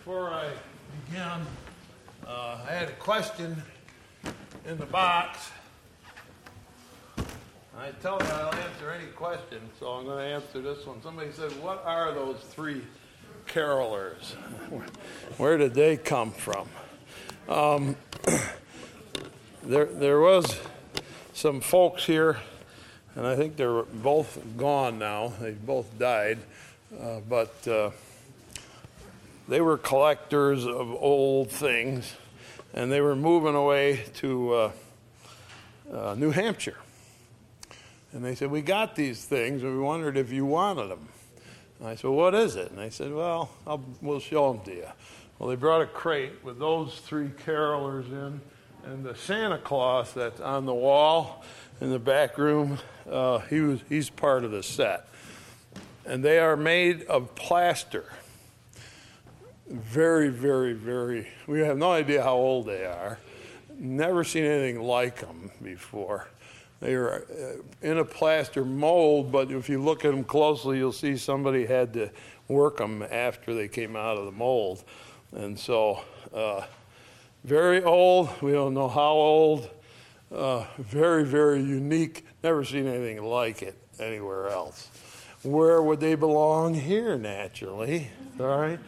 before I begin, uh, I had a question in the box. I tell you I'll answer any question, so I'm going to answer this one. Somebody said, What are those three carolers? Where did they come from? Um, there, there was some folks here, and I think they're both gone now. They both died, uh, but uh, they were collectors of old things, and they were moving away to uh, uh, New Hampshire. And they said, We got these things, and we wondered if you wanted them. And I said, What is it? And they said, Well, I'll, we'll show them to you. Well, they brought a crate with those three carolers in, and the Santa Claus that's on the wall in the back room, uh, he was, he's part of the set. And they are made of plaster. Very, very, very, we have no idea how old they are. Never seen anything like them before. They are uh, in a plaster mold, but if you look at them closely, you'll see somebody had to work them after they came out of the mold. And so, uh, very old, we don't know how old, uh, very, very unique, never seen anything like it anywhere else. Where would they belong? Here, naturally. All right?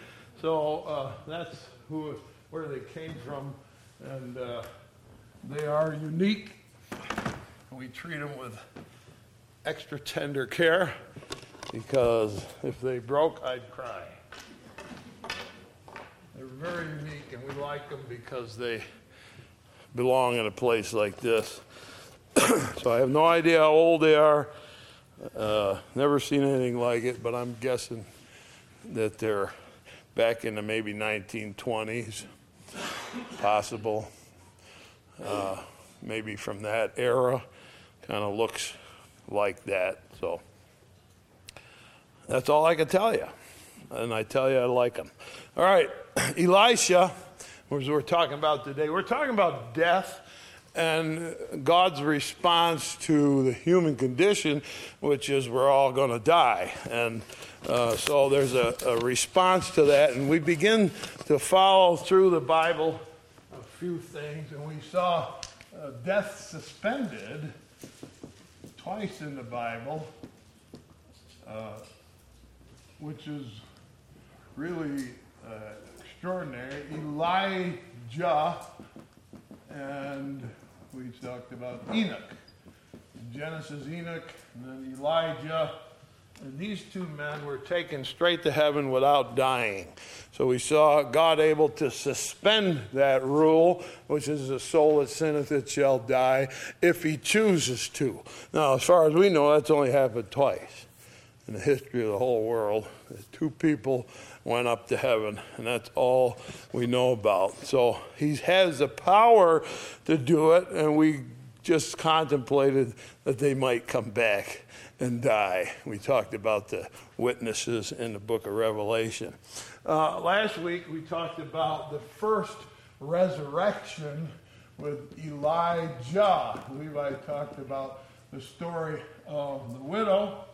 So, uh, that's who, where they came from, and uh, they are unique we treat them with extra tender care because if they broke, I'd cry. They're very unique, and we like them because they belong in a place like this. so I have no idea how old they are. Uh, never seen anything like it, but I'm guessing that they're back in the maybe 1920s, possible. Uh, maybe from that era kind of looks like that. So that's all I can tell you. And I tell you, I like them. All right, Elisha, which we're talking about today, we're talking about death and God's response to the human condition, which is we're all going to die. And uh, so there's a, a, response to that. And we begin to follow through the Bible a few things. And we saw uh, death suspended twice in the Bible, uh, which is really uh, extraordinary. Elijah, and we talked about Enoch. Genesis, Enoch, and then Elijah. And these two men were taken straight to heaven without dying. So we saw God able to suspend that rule, which is the soul that sinneth it shall die, if he chooses to. Now, as far as we know, that's only happened twice in the history of the whole world. Two people went up to heaven, and that's all we know about. So he has the power to do it, and we just contemplated that they might come back and die. We talked about the witnesses in the book of Revelation. Uh, last week we talked about the first resurrection with Elijah. I believe I talked about the story of the widow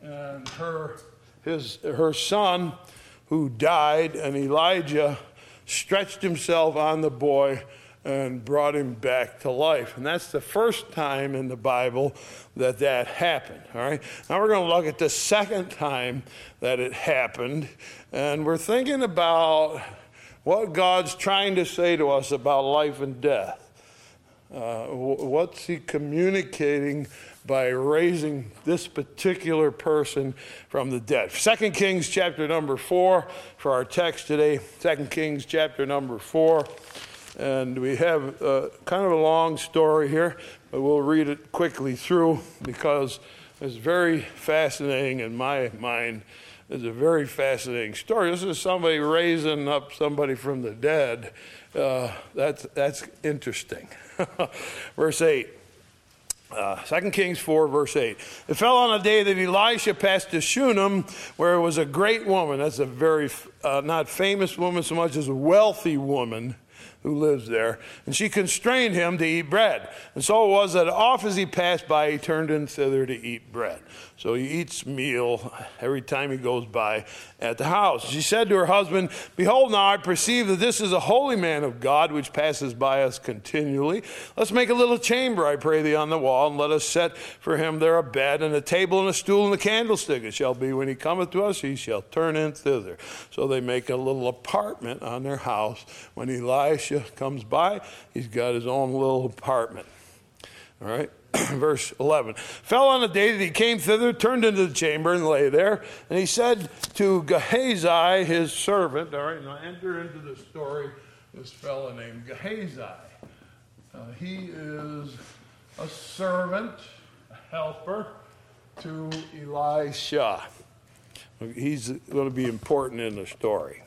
and her his her son who died, and Elijah stretched himself on the boy and brought him back to life. And that's the first time in the Bible that that happened. All right. Now we're going to look at the second time that it happened, and we're thinking about what God's trying to say to us about life and death. Uh, what's He communicating by raising this particular person from the dead? Second Kings chapter number four for our text today. Second Kings chapter number four. And we have uh, kind of a long story here, but we'll read it quickly through because it's very fascinating in my mind. It's a very fascinating story. This is somebody raising up somebody from the dead. Uh, that's, that's interesting. verse 8. Uh, 2 Kings 4, verse 8. It fell on a day that Elisha passed to Shunem, where it was a great woman. That's a very, uh, not famous woman so much as a wealthy woman who lives there. And she constrained him to eat bread. And so it was that off as he passed by, he turned in thither to eat bread. So he eats meal every time he goes by at the house. She said to her husband, Behold, now I perceive that this is a holy man of God which passes by us continually. Let's make a little chamber, I pray thee, on the wall, and let us set for him there a bed and a table and a stool and a candlestick. It shall be when he cometh to us, he shall turn in thither. So they make a little apartment on their house. When Elisha comes by, he's got his own little apartment. All right? verse 11 fell on the day that he came thither turned into the chamber and lay there. And he said to gehazi his servant all right now enter into the story this fellow named gehazi. Uh, he is a servant a helper to elisha. He's going to be important in the story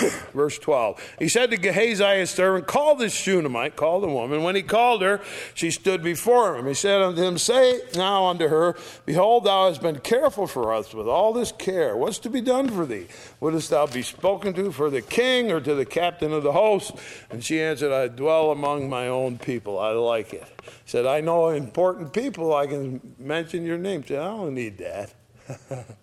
Verse 12. He said to Gehazi, his servant, Call this Shunammite, call the woman. When he called her, she stood before him. He said unto him, Say now unto her, Behold, thou hast been careful for us with all this care. What's to be done for thee? Wouldst thou be spoken to for the king or to the captain of the host? And she answered, I dwell among my own people. I like it. He said, I know important people. I can mention your name. She said, I don't need that.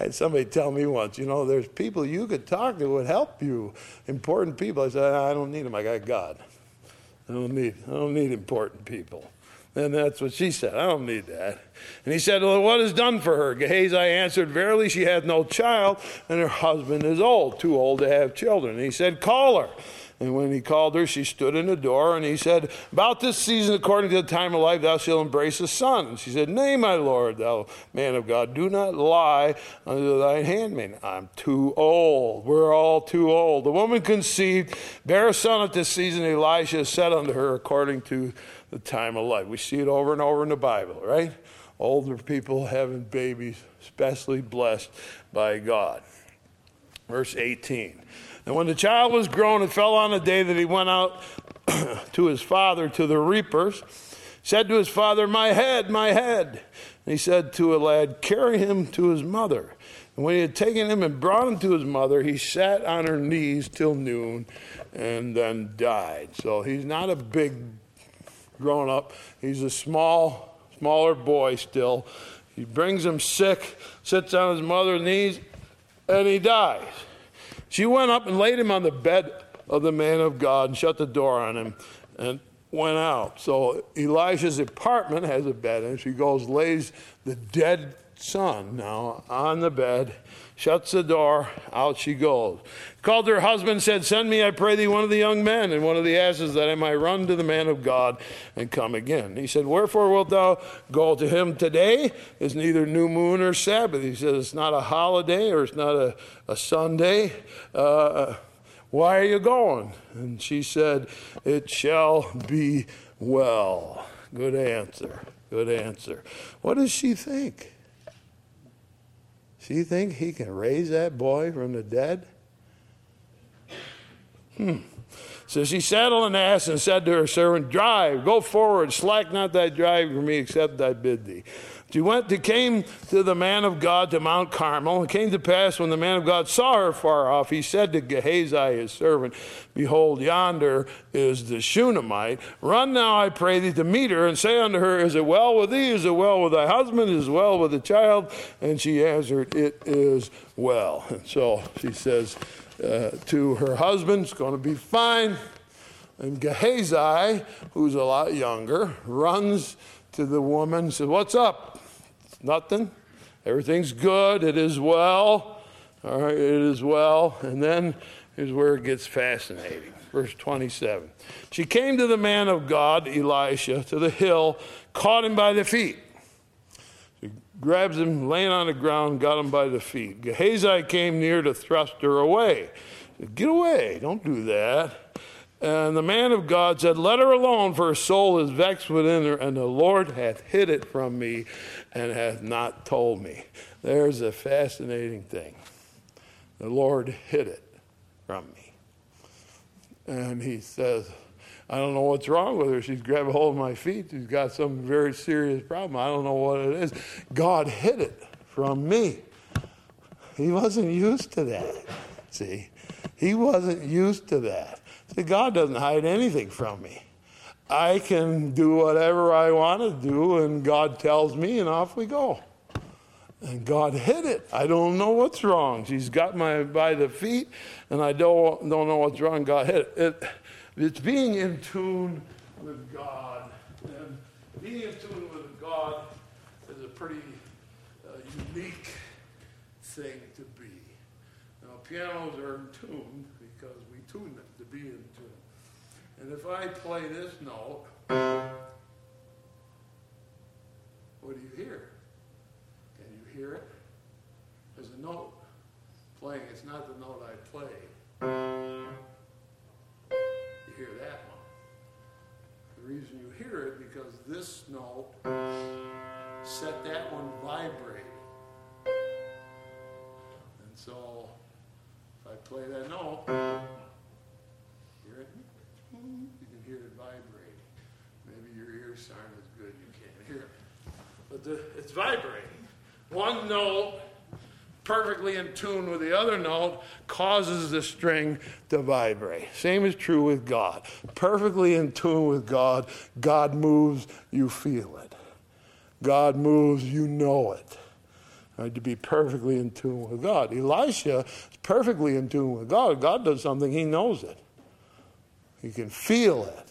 I had somebody tell me once, you know, there's people you could talk to would help you, important people. I said, I don't need them. I got God. I don't need, I don't need important people. And that's what she said. I don't need that. And he said, Well, what is done for her? Gehazi answered, Verily, she hath no child, and her husband is old, too old to have children. And he said, Call her. And when he called her, she stood in the door, and he said, About this season, according to the time of life, thou shalt embrace a son. And she said, Nay, my Lord, thou man of God, do not lie unto thine handmaid. I'm too old. We're all too old. The woman conceived, bare a son at this season. Elisha said unto her, according to the time of life. We see it over and over in the Bible, right? Older people having babies, especially blessed by God. Verse 18. And when the child was grown, it fell on the day that he went out to his father to the reapers, said to his father, My head, my head. And he said to a lad, Carry him to his mother. And when he had taken him and brought him to his mother, he sat on her knees till noon and then died. So he's not a big grown up, he's a small, smaller boy still. He brings him sick, sits on his mother's knees, and he dies. She went up and laid him on the bed of the man of God and shut the door on him and went out. So Elisha's apartment has a bed, and she goes, lays the dead son now on the bed, shuts the door, out she goes. Called her husband, said, Send me, I pray thee, one of the young men and one of the asses, that I might run to the man of God and come again. He said, Wherefore wilt thou go to him today? Is neither new moon or Sabbath. He said, It's not a holiday or it's not a, a Sunday. Uh, why are you going? And she said, It shall be well. Good answer. Good answer. What does she think? She think he can raise that boy from the dead? Hmm. So she saddled an ass and said to her servant, Drive, go forward, slack not thy drive for me, except I bid thee. She went to came to the man of God to Mount Carmel. It came to pass when the man of God saw her far off, he said to Gehazi his servant, Behold, yonder is the Shunammite. Run now, I pray thee, to meet her, and say unto her, Is it well with thee? Is it well with thy husband? Is it well with the child? And she answered, It is well. And so she says uh, to her husband, It's going to be fine. And Gehazi, who's a lot younger, runs to the woman and says, What's up? Nothing. Everything's good. It is well. All right, it is well. And then here's where it gets fascinating. Verse 27. She came to the man of God, Elisha, to the hill, caught him by the feet. She grabs him, laying on the ground, got him by the feet. Gehazi came near to thrust her away. Said, Get away, don't do that. And the man of God said, Let her alone, for her soul is vexed within her, and the Lord hath hid it from me and hath not told me. There's a fascinating thing. The Lord hid it from me. And he says, I don't know what's wrong with her. She's grabbed hold of my feet. She's got some very serious problem. I don't know what it is. God hid it from me. He wasn't used to that. See? He wasn't used to that. See, God doesn't hide anything from me. I can do whatever I want to do, and God tells me, and off we go. And God hit it. I don't know what's wrong. She's got my by the feet, and I don't, don't know what's wrong. God hit it. it. It's being in tune with God. And being in tune with God is a pretty uh, unique thing to be. Now, pianos are in tune because we tune them to be in tune. And if I play this note, what do you hear? Can you hear it? There's a note playing. It's not the note I play. You hear that one. The reason you hear it because this note set that one vibrating. And so I play that note, hear it? You can hear it vibrate. Maybe your ears aren't as good, you can't hear it. But the, it's vibrating. One note, perfectly in tune with the other note, causes the string to vibrate. Same is true with God. Perfectly in tune with God, God moves, you feel it. God moves, you know it. Right, to be perfectly in tune with God. Elisha is perfectly in tune with God. God does something, he knows it. He can feel it.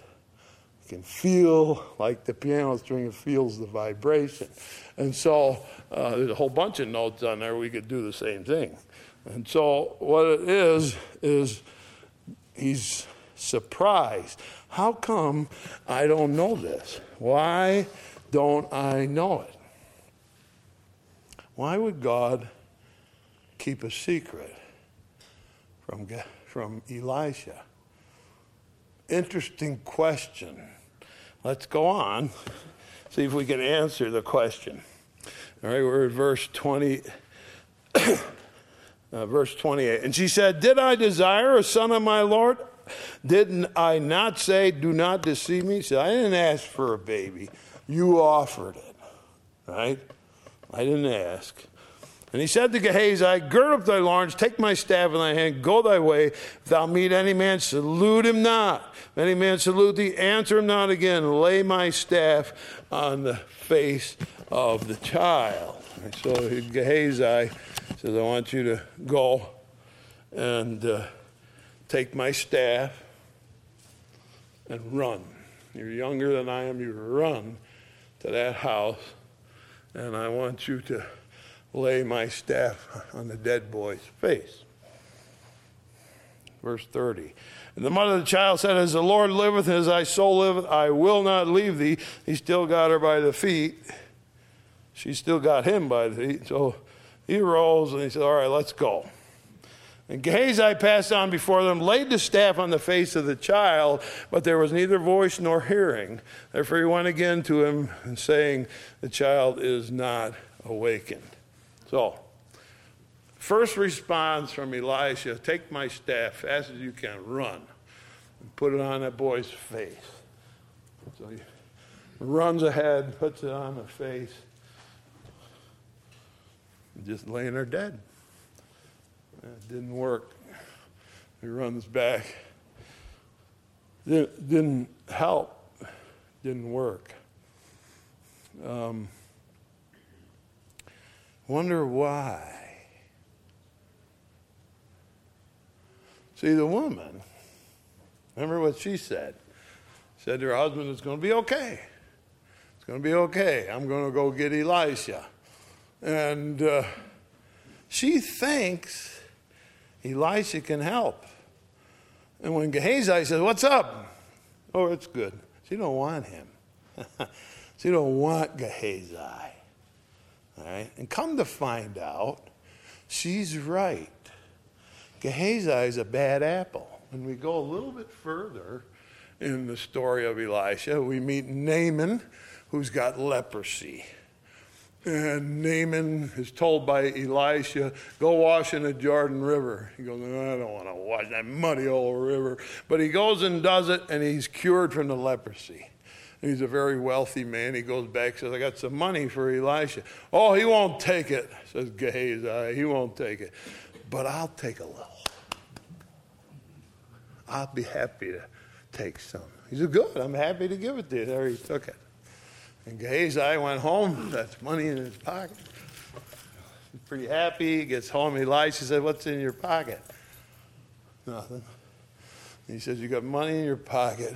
He can feel like the piano string feels the vibration. And so uh, there's a whole bunch of notes on there. We could do the same thing. And so what it is, is he's surprised. How come I don't know this? Why don't I know it? Why would God keep a secret from, from Elisha? Interesting question. Let's go on, see if we can answer the question. All right, we're at verse 20. uh, verse 28. And she said, Did I desire a son of my Lord? Didn't I not say, Do not deceive me? She said, I didn't ask for a baby. You offered it. Right? I didn't ask. And he said to Gehazi, Gird up thy loins, take my staff in thy hand, go thy way. If thou meet any man, salute him not. If any man salute thee, answer him not again. Lay my staff on the face of the child. And so Gehazi says, I want you to go and uh, take my staff and run. You're younger than I am, you run to that house, and I want you to lay my staff on the dead boy's face. Verse 30. And the mother of the child said, As the Lord liveth, as thy soul liveth, I will not leave thee. He still got her by the feet. She still got him by the feet. So he rose and he said, All right, let's go. And Gehazi passed on before them, laid the staff on the face of the child, but there was neither voice nor hearing. Therefore he went again to him, and saying, The child is not awakened. So, first response from Elisha take my staff fast as you can, run, and put it on that boy's face. So he runs ahead, puts it on the face, just laying there dead. It didn't work. He runs back. Didn't, help. Didn't work. Um, Wonder why. See, the woman, remember what she said? Said to her husband, It's going to be okay. It's going to be okay. I'm going to go get Elisha. And uh, she thinks Elisha can help. And when Gehazi says, What's up? Oh, it's good. She don't want him. she don't want Gehazi. All right? And come to find out, she's right. Gehazi is a bad apple. When we go a little bit further in the story of Elisha, we meet Naaman, who's got leprosy. And Naaman is told by Elisha, go wash in the Jordan River. He goes, I don't want to wash that muddy old river. But he goes and does it, and he's cured from the leprosy. He's a very wealthy man. He goes back, says, I got some money for Elisha. Oh, he won't take it, says Gehazi. He won't take it. But I'll take a little. I'll be happy to take some. He said, Good, I'm happy to give it to you. There he took it. And Gehazi went home, that's money in his pocket. He's pretty happy. He gets home. Elisha said, What's in your pocket? Nothing. He says, You got money in your pocket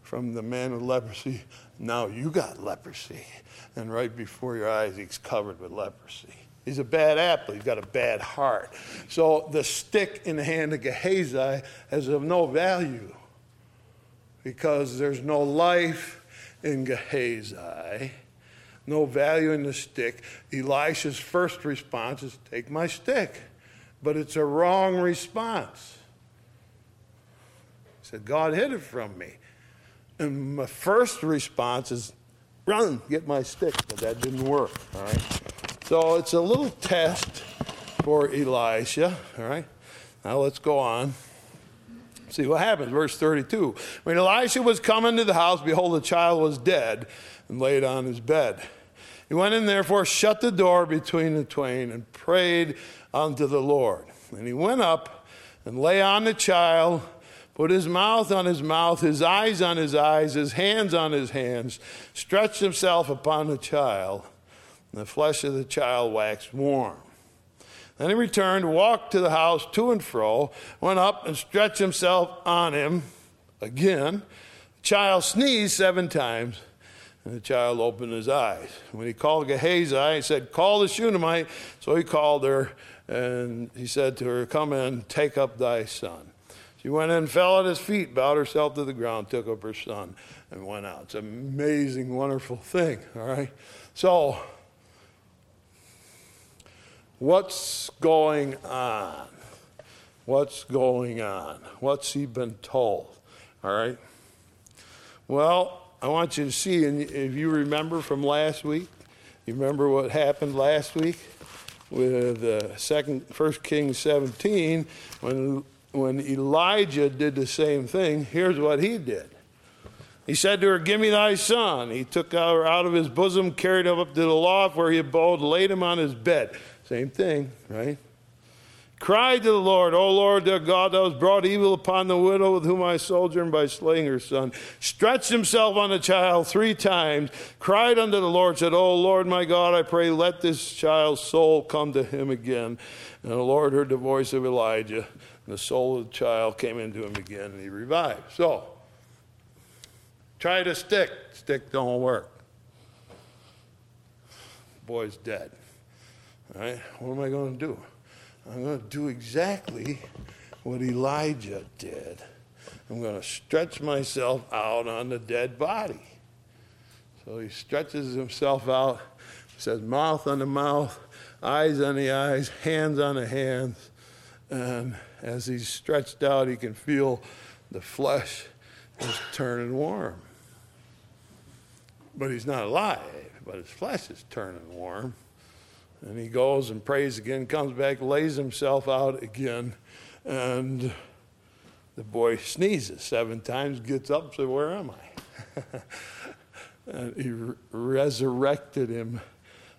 from the man with leprosy. Now you got leprosy. And right before your eyes, he's covered with leprosy. He's a bad apple. He's got a bad heart. So the stick in the hand of Gehazi is of no value because there's no life in Gehazi, no value in the stick. Elisha's first response is take my stick. But it's a wrong response. He said, God hid it from me. And my first response is, run, get my stick. But that didn't work, all right? So it's a little test for Elisha, all right? Now let's go on. See what happens. Verse 32. When Elisha was coming to the house, behold, the child was dead and laid on his bed. He went in, therefore, shut the door between the twain, and prayed unto the Lord. And he went up and lay on the child, put his mouth on his mouth, his eyes on his eyes, his hands on his hands, stretched himself upon the child, and the flesh of the child waxed warm. Then he returned, walked to the house to and fro, went up and stretched himself on him again. The child sneezed seven times, and the child opened his eyes. When he called Gehazi, he said, Call the Shunammite. So he called her, and he said to her, Come in, take up thy son. She went in, fell at his feet, bowed herself to the ground, took up her son, and went out. It's an amazing, wonderful thing, all right? So, What's going on? What's going on? What's he been told? All right. Well, I want you to see, and if you remember from last week, you remember what happened last week with uh, second, First Kings 17, when when Elijah did the same thing. Here's what he did. He said to her, Give me thy son. He took her out of his bosom, carried him up to the loft where he abode, laid him on his bed. Same thing, right? Cried to the Lord, O Lord, their God, thou hast brought evil upon the widow with whom I sojourn by slaying her son. Stretched himself on the child three times, cried unto the Lord, said, O Lord my God, I pray, let this child's soul come to him again. And the Lord heard the voice of Elijah, and the soul of the child came into him again, and he revived. So, try to stick. Stick don't work. Boy's dead. What am I going to do? I'm going to do exactly what Elijah did. I'm going to stretch myself out on the dead body. So he stretches himself out, says, mouth on the mouth, eyes on the eyes, hands on the hands. And as he's stretched out, he can feel the flesh is turning warm. But he's not alive, but his flesh is turning warm. And he goes and prays again, comes back, lays himself out again, and the boy sneezes seven times, gets up, says, Where am I? and he re- resurrected him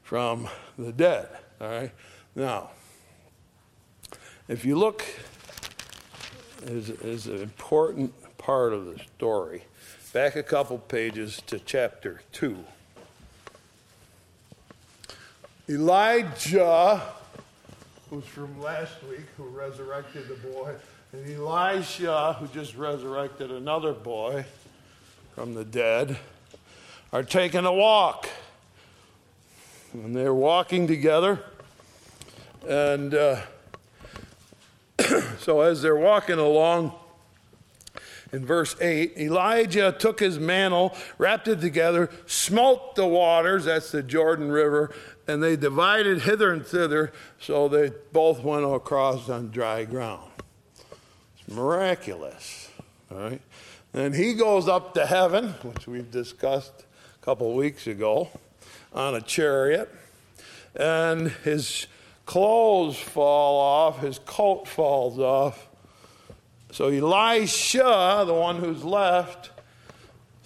from the dead. All right? Now, if you look, is, is an important part of the story. Back a couple pages to chapter 2. Elijah, who's from last week, who resurrected the boy, and Elisha, who just resurrected another boy from the dead, are taking a walk. And they're walking together. And uh, so as they're walking along, in verse 8 Elijah took his mantle, wrapped it together, smote the waters, that's the Jordan River, and they divided hither and thither, so they both went across on dry ground. It's miraculous. All right. And he goes up to heaven, which we've discussed a couple weeks ago, on a chariot, and his clothes fall off, his coat falls off. So Elisha, the one who's left,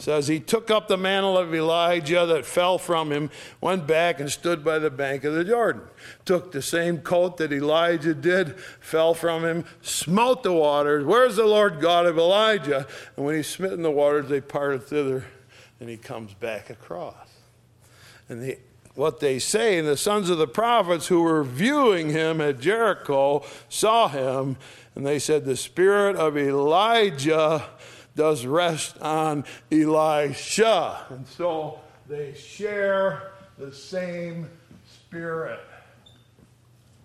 says he took up the mantle of Elijah that fell from him, went back and stood by the bank of the Jordan. Took the same coat that Elijah did, fell from him, smote the waters. Where's the Lord God of Elijah? And when he smitten the waters, they parted thither, and he comes back across. And the, what they say, and the sons of the prophets who were viewing him at Jericho saw him, and they said, The spirit of Elijah does rest on Elisha. And so they share the same spirit.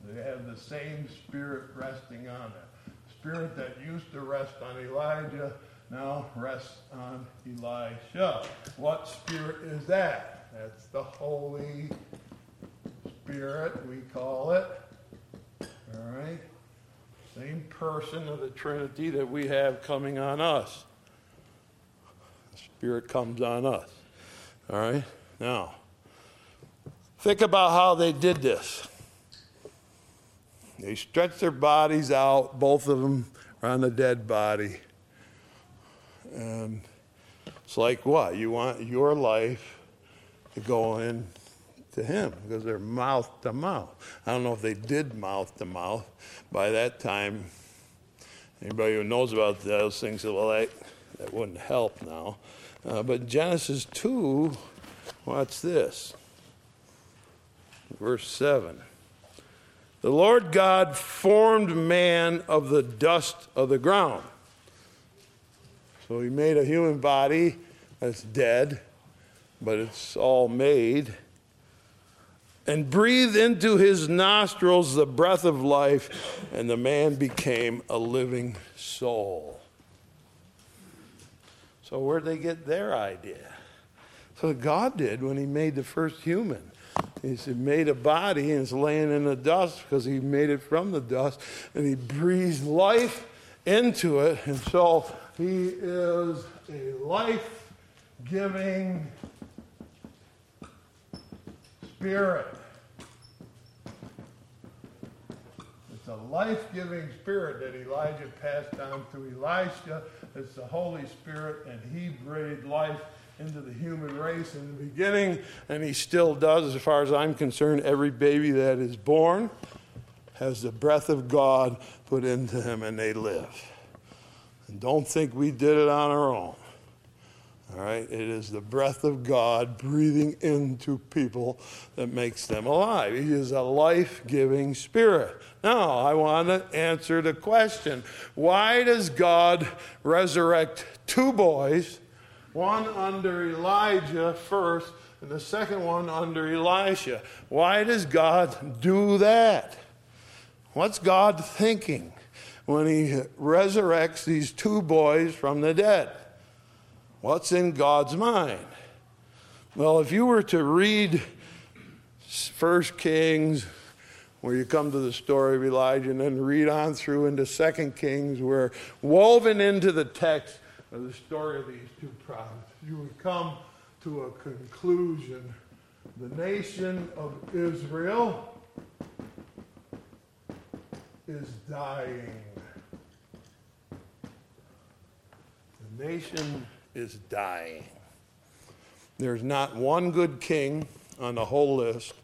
They have the same spirit resting on it. Spirit that used to rest on Elijah now rests on Elisha. What spirit is that? That's the Holy Spirit, we call it. All right? Same person of the Trinity that we have coming on us. Spirit comes on us. All right? Now, think about how they did this. They stretched their bodies out, both of them are on the dead body. And it's like what? You want your life to go in to him because they're mouth to mouth. I don't know if they did mouth to mouth. By that time, anybody who knows about those things well, that, that wouldn't help now. Uh, but Genesis 2, watch this. Verse 7. The Lord God formed man of the dust of the ground. So he made a human body that's dead, but it's all made. And breathed into his nostrils the breath of life, and the man became a living soul. So, where'd they get their idea? So, God did when He made the first human. He said, made a body and it's laying in the dust because He made it from the dust and He breathed life into it. And so, He is a life giving spirit. It's a life giving spirit that Elijah passed down to Elisha it's the Holy Spirit, and He breathed life into the human race in the beginning, and He still does, as far as I'm concerned. Every baby that is born has the breath of God put into him, and they live. And don't think we did it on our own. All right? It is the breath of God breathing into people that makes them alive. He is a life giving spirit. Now, I want to answer the question why does God resurrect two boys, one under Elijah first, and the second one under Elisha? Why does God do that? What's God thinking when He resurrects these two boys from the dead? What's in God's mind? Well, if you were to read First Kings, where you come to the story of Elijah, and then read on through into Second Kings, where woven into the text of the story of these two prophets, you would come to a conclusion. The nation of Israel is dying. The nation is dying. There's not one good king on the whole list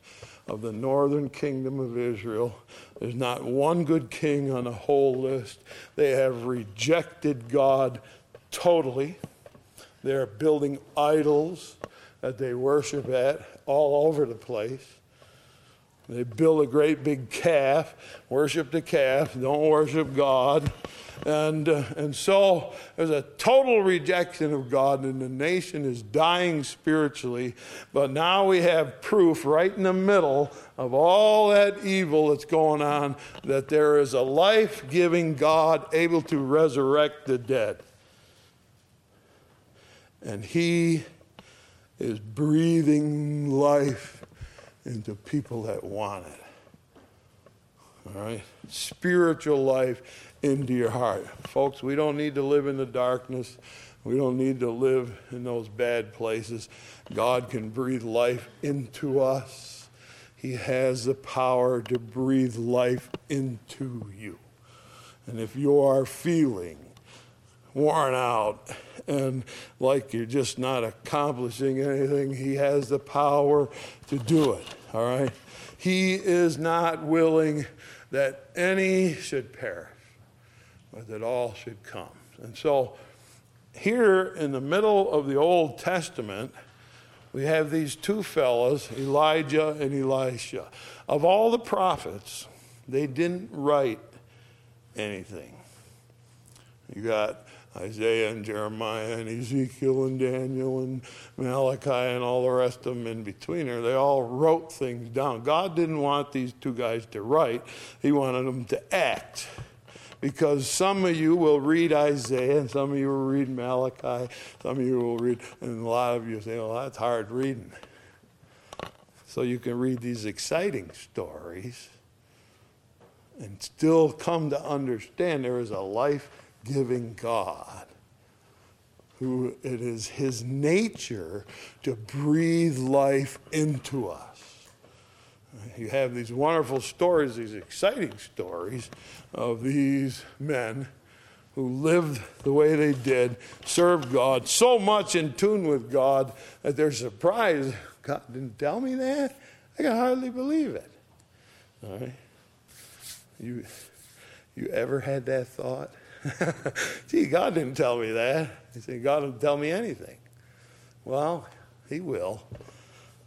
of the northern kingdom of Israel. There's not one good king on the whole list. They have rejected God totally. They're building idols that they worship at all over the place. They build a great big calf, worship the calf, don't worship God. And, uh, and so there's a total rejection of God, and the nation is dying spiritually. But now we have proof right in the middle of all that evil that's going on that there is a life giving God able to resurrect the dead. And He is breathing life into people that want it. All right? Spiritual life into your heart. Folks, we don't need to live in the darkness. We don't need to live in those bad places. God can breathe life into us. He has the power to breathe life into you. And if you are feeling worn out and like you're just not accomplishing anything. He has the power to do it, all right? He is not willing that any should perish, that all should come. And so, here in the middle of the Old Testament, we have these two fellows, Elijah and Elisha. Of all the prophets, they didn't write anything. You got Isaiah and Jeremiah and Ezekiel and Daniel and Malachi and all the rest of them in between there. They all wrote things down. God didn't want these two guys to write, He wanted them to act. Because some of you will read Isaiah and some of you will read Malachi, some of you will read, and a lot of you say, well, that's hard reading. So you can read these exciting stories and still come to understand there is a life giving God who it is his nature to breathe life into us. You have these wonderful stories, these exciting stories of these men who lived the way they did, served God, so much in tune with God that they're surprised. God didn't tell me that? I can hardly believe it. All right? You, you ever had that thought? Gee, God didn't tell me that. He said, God didn't tell me anything. Well, He will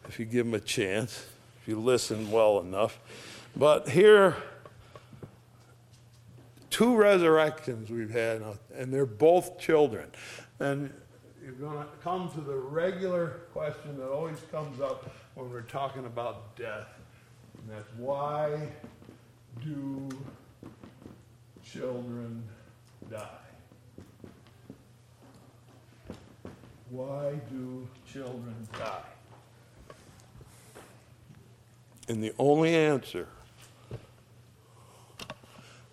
if you give Him a chance, if you listen well enough. But here, two resurrections we've had, and they're both children. And you're going to come to the regular question that always comes up when we're talking about death. And that's why do children die? Why do children die? And the only answer,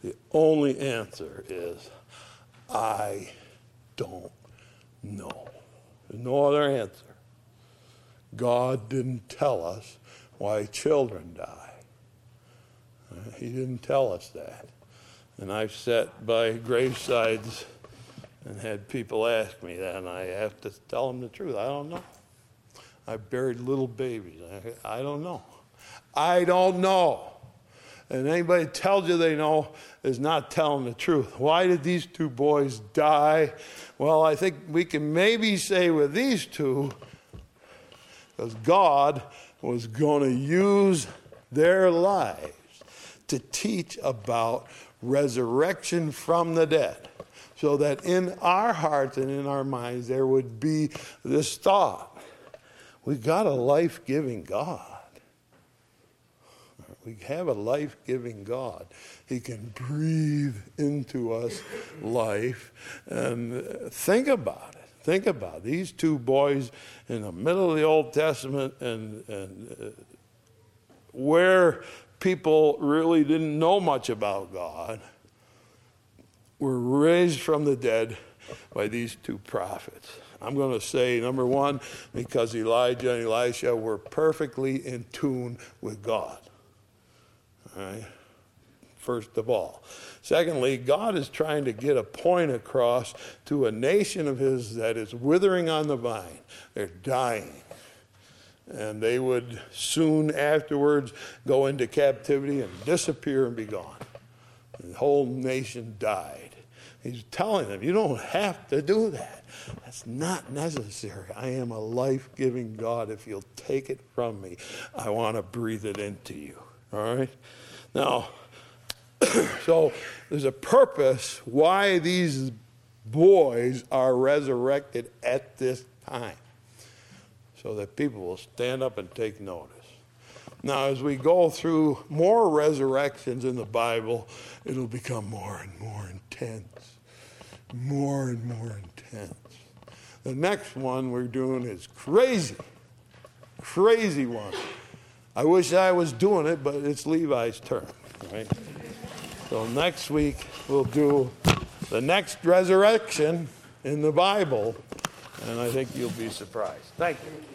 the only answer is, I don't know. There's no other answer. God didn't tell us why children die. He didn't tell us that. And I've sat by gravesides and had people ask me that, and I have to tell them the truth. I don't know. I buried little babies. I, I don't know. I don't know. And anybody tells you they know is not telling the truth. Why did these two boys die? Well, I think we can maybe say with these two, because God was going to use their lives to teach about resurrection from the dead. So that in our hearts and in our minds there would be this thought we've got a life giving God. We have a life giving God. He can breathe into us life. And think about it. Think about it. these two boys in the middle of the Old Testament and, and uh, where people really didn't know much about God were raised from the dead by these two prophets. I'm going to say, number one, because Elijah and Elisha were perfectly in tune with God. Right? First of all. Secondly, God is trying to get a point across to a nation of His that is withering on the vine. They're dying and they would soon afterwards go into captivity and disappear and be gone. The whole nation died. He's telling them, you don't have to do that. That's not necessary. I am a life giving God. If you'll take it from me, I want to breathe it into you. All right? Now, so there's a purpose why these boys are resurrected at this time so that people will stand up and take notice. Now, as we go through more resurrections in the Bible, it'll become more and more intense. More and more intense. The next one we're doing is crazy. Crazy one. I wish I was doing it, but it's Levi's turn, right? So next week we'll do the next resurrection in the Bible, and I think you'll be surprised. Thank you.